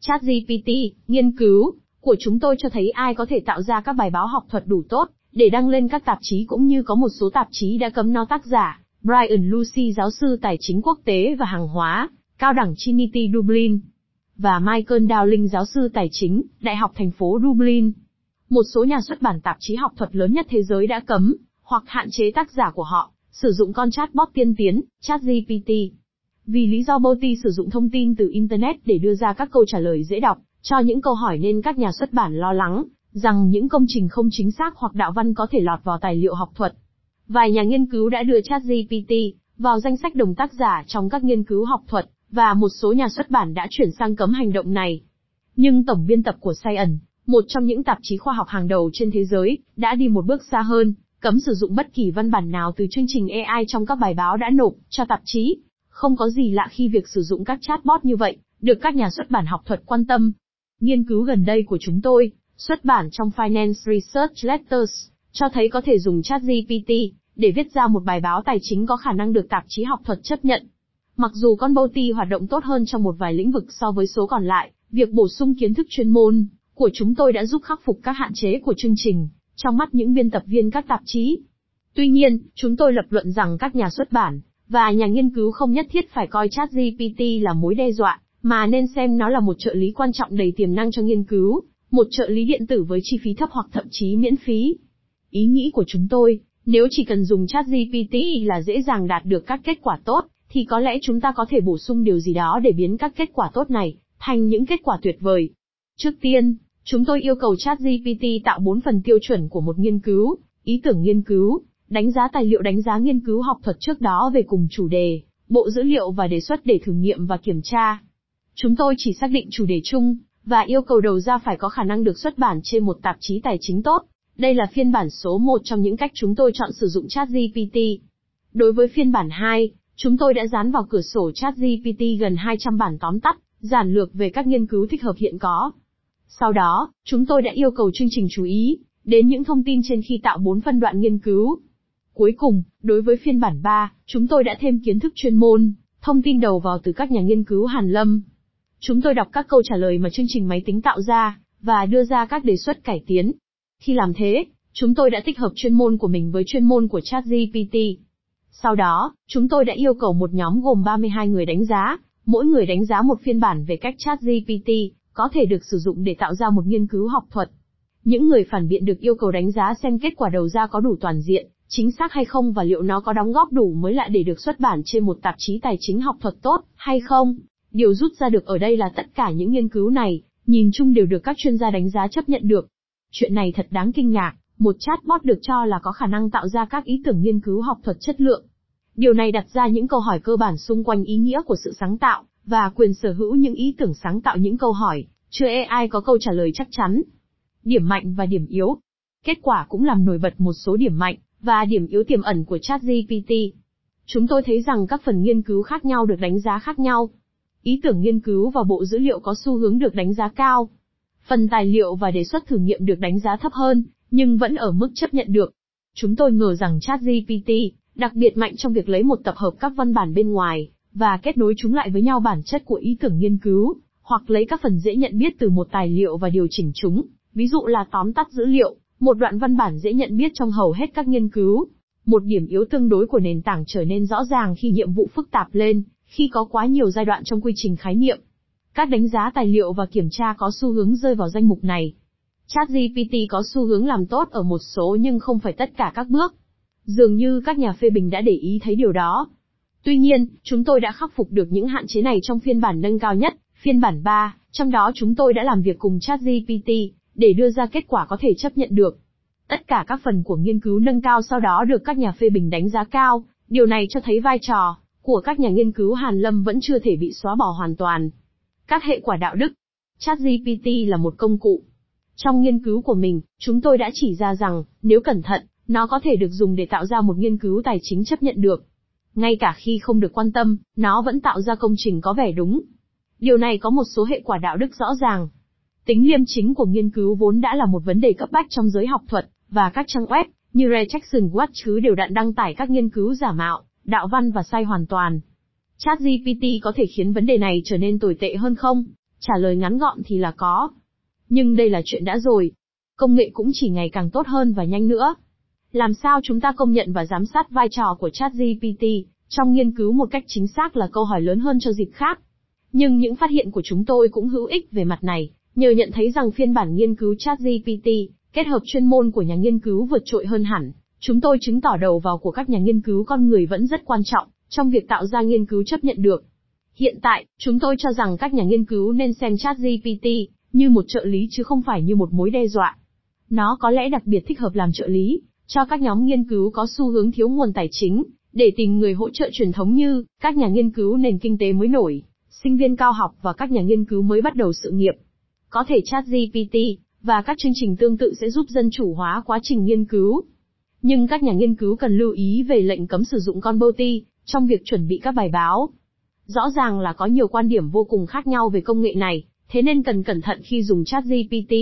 ChatGPT, nghiên cứu của chúng tôi cho thấy ai có thể tạo ra các bài báo học thuật đủ tốt để đăng lên các tạp chí cũng như có một số tạp chí đã cấm nó tác giả. Brian Lucy giáo sư tài chính quốc tế và hàng hóa, cao đẳng Trinity Dublin và Michael Dowling giáo sư tài chính, Đại học thành phố Dublin. Một số nhà xuất bản tạp chí học thuật lớn nhất thế giới đã cấm hoặc hạn chế tác giả của họ sử dụng con chatbot tiên tiến, ChatGPT. Vì lý do Boti sử dụng thông tin từ Internet để đưa ra các câu trả lời dễ đọc, cho những câu hỏi nên các nhà xuất bản lo lắng, rằng những công trình không chính xác hoặc đạo văn có thể lọt vào tài liệu học thuật. Vài nhà nghiên cứu đã đưa ChatGPT vào danh sách đồng tác giả trong các nghiên cứu học thuật, và một số nhà xuất bản đã chuyển sang cấm hành động này. Nhưng tổng biên tập của Science, một trong những tạp chí khoa học hàng đầu trên thế giới, đã đi một bước xa hơn, cấm sử dụng bất kỳ văn bản nào từ chương trình AI trong các bài báo đã nộp cho tạp chí. Không có gì lạ khi việc sử dụng các chatbot như vậy, được các nhà xuất bản học thuật quan tâm. Nghiên cứu gần đây của chúng tôi, xuất bản trong Finance Research Letters, cho thấy có thể dùng ChatGPT để viết ra một bài báo tài chính có khả năng được tạp chí học thuật chấp nhận. Mặc dù con Boti hoạt động tốt hơn trong một vài lĩnh vực so với số còn lại, việc bổ sung kiến thức chuyên môn của chúng tôi đã giúp khắc phục các hạn chế của chương trình trong mắt những biên tập viên các tạp chí. Tuy nhiên, chúng tôi lập luận rằng các nhà xuất bản và nhà nghiên cứu không nhất thiết phải coi ChatGPT là mối đe dọa, mà nên xem nó là một trợ lý quan trọng đầy tiềm năng cho nghiên cứu, một trợ lý điện tử với chi phí thấp hoặc thậm chí miễn phí. Ý nghĩ của chúng tôi, nếu chỉ cần dùng ChatGPT là dễ dàng đạt được các kết quả tốt, thì có lẽ chúng ta có thể bổ sung điều gì đó để biến các kết quả tốt này thành những kết quả tuyệt vời. Trước tiên, chúng tôi yêu cầu ChatGPT tạo 4 phần tiêu chuẩn của một nghiên cứu, ý tưởng nghiên cứu, đánh giá tài liệu đánh giá nghiên cứu học thuật trước đó về cùng chủ đề, bộ dữ liệu và đề xuất để thử nghiệm và kiểm tra. Chúng tôi chỉ xác định chủ đề chung, và yêu cầu đầu ra phải có khả năng được xuất bản trên một tạp chí tài chính tốt. Đây là phiên bản số 1 trong những cách chúng tôi chọn sử dụng ChatGPT. Đối với phiên bản 2, chúng tôi đã dán vào cửa sổ ChatGPT gần 200 bản tóm tắt, giản lược về các nghiên cứu thích hợp hiện có. Sau đó, chúng tôi đã yêu cầu chương trình chú ý đến những thông tin trên khi tạo 4 phân đoạn nghiên cứu. Cuối cùng, đối với phiên bản 3, chúng tôi đã thêm kiến thức chuyên môn, thông tin đầu vào từ các nhà nghiên cứu Hàn Lâm. Chúng tôi đọc các câu trả lời mà chương trình máy tính tạo ra, và đưa ra các đề xuất cải tiến. Khi làm thế, chúng tôi đã tích hợp chuyên môn của mình với chuyên môn của ChatGPT. Sau đó, chúng tôi đã yêu cầu một nhóm gồm 32 người đánh giá, mỗi người đánh giá một phiên bản về cách ChatGPT có thể được sử dụng để tạo ra một nghiên cứu học thuật. Những người phản biện được yêu cầu đánh giá xem kết quả đầu ra có đủ toàn diện, chính xác hay không và liệu nó có đóng góp đủ mới lại để được xuất bản trên một tạp chí tài chính học thuật tốt hay không. Điều rút ra được ở đây là tất cả những nghiên cứu này, nhìn chung đều được các chuyên gia đánh giá chấp nhận được. Chuyện này thật đáng kinh ngạc, một chatbot được cho là có khả năng tạo ra các ý tưởng nghiên cứu học thuật chất lượng. Điều này đặt ra những câu hỏi cơ bản xung quanh ý nghĩa của sự sáng tạo, và quyền sở hữu những ý tưởng sáng tạo những câu hỏi, chưa AI có câu trả lời chắc chắn. Điểm mạnh và điểm yếu. Kết quả cũng làm nổi bật một số điểm mạnh, và điểm yếu tiềm ẩn của ChatGPT. Chúng tôi thấy rằng các phần nghiên cứu khác nhau được đánh giá khác nhau. Ý tưởng nghiên cứu và bộ dữ liệu có xu hướng được đánh giá cao. Phần tài liệu và đề xuất thử nghiệm được đánh giá thấp hơn, nhưng vẫn ở mức chấp nhận được. Chúng tôi ngờ rằng ChatGPT, đặc biệt mạnh trong việc lấy một tập hợp các văn bản bên ngoài, và kết nối chúng lại với nhau bản chất của ý tưởng nghiên cứu, hoặc lấy các phần dễ nhận biết từ một tài liệu và điều chỉnh chúng, ví dụ là tóm tắt dữ liệu, một đoạn văn bản dễ nhận biết trong hầu hết các nghiên cứu. Một điểm yếu tương đối của nền tảng trở nên rõ ràng khi nhiệm vụ phức tạp lên, khi có quá nhiều giai đoạn trong quy trình khái niệm. Các đánh giá tài liệu và kiểm tra có xu hướng rơi vào danh mục này. ChatGPT có xu hướng làm tốt ở một số nhưng không phải tất cả các bước. Dường như các nhà phê bình đã để ý thấy điều đó. Tuy nhiên, chúng tôi đã khắc phục được những hạn chế này trong phiên bản nâng cao nhất, phiên bản 3, trong đó chúng tôi đã làm việc cùng ChatGPT để đưa ra kết quả có thể chấp nhận được. Tất cả các phần của nghiên cứu nâng cao sau đó được các nhà phê bình đánh giá cao, điều này cho thấy vai trò của các nhà nghiên cứu Hàn Lâm vẫn chưa thể bị xóa bỏ hoàn toàn. Các hệ quả đạo đức ChatGPT là một công cụ. Trong nghiên cứu của mình, chúng tôi đã chỉ ra rằng, nếu cẩn thận, nó có thể được dùng để tạo ra một nghiên cứu tài chính chấp nhận được. Ngay cả khi không được quan tâm, nó vẫn tạo ra công trình có vẻ đúng. Điều này có một số hệ quả đạo đức rõ ràng. Tính liêm chính của nghiên cứu vốn đã là một vấn đề cấp bách trong giới học thuật, và các trang web, như Rejection Watch chứ đều đặn đăng tải các nghiên cứu giả mạo, đạo văn và sai hoàn toàn. ChatGPT có thể khiến vấn đề này trở nên tồi tệ hơn không? Trả lời ngắn gọn thì là có. Nhưng đây là chuyện đã rồi. Công nghệ cũng chỉ ngày càng tốt hơn và nhanh nữa. Làm sao chúng ta công nhận và giám sát vai trò của ChatGPT trong nghiên cứu một cách chính xác là câu hỏi lớn hơn cho dịp khác. Nhưng những phát hiện của chúng tôi cũng hữu ích về mặt này, nhờ nhận thấy rằng phiên bản nghiên cứu ChatGPT kết hợp chuyên môn của nhà nghiên cứu vượt trội hơn hẳn, chúng tôi chứng tỏ đầu vào của các nhà nghiên cứu con người vẫn rất quan trọng trong việc tạo ra nghiên cứu chấp nhận được. Hiện tại, chúng tôi cho rằng các nhà nghiên cứu nên xem ChatGPT như một trợ lý chứ không phải như một mối đe dọa. Nó có lẽ đặc biệt thích hợp làm trợ lý cho các nhóm nghiên cứu có xu hướng thiếu nguồn tài chính để tìm người hỗ trợ truyền thống như các nhà nghiên cứu nền kinh tế mới nổi, sinh viên cao học và các nhà nghiên cứu mới bắt đầu sự nghiệp. Có thể ChatGPT và các chương trình tương tự sẽ giúp dân chủ hóa quá trình nghiên cứu. Nhưng các nhà nghiên cứu cần lưu ý về lệnh cấm sử dụng con boti trong việc chuẩn bị các bài báo. Rõ ràng là có nhiều quan điểm vô cùng khác nhau về công nghệ này, thế nên cần cẩn thận khi dùng ChatGPT.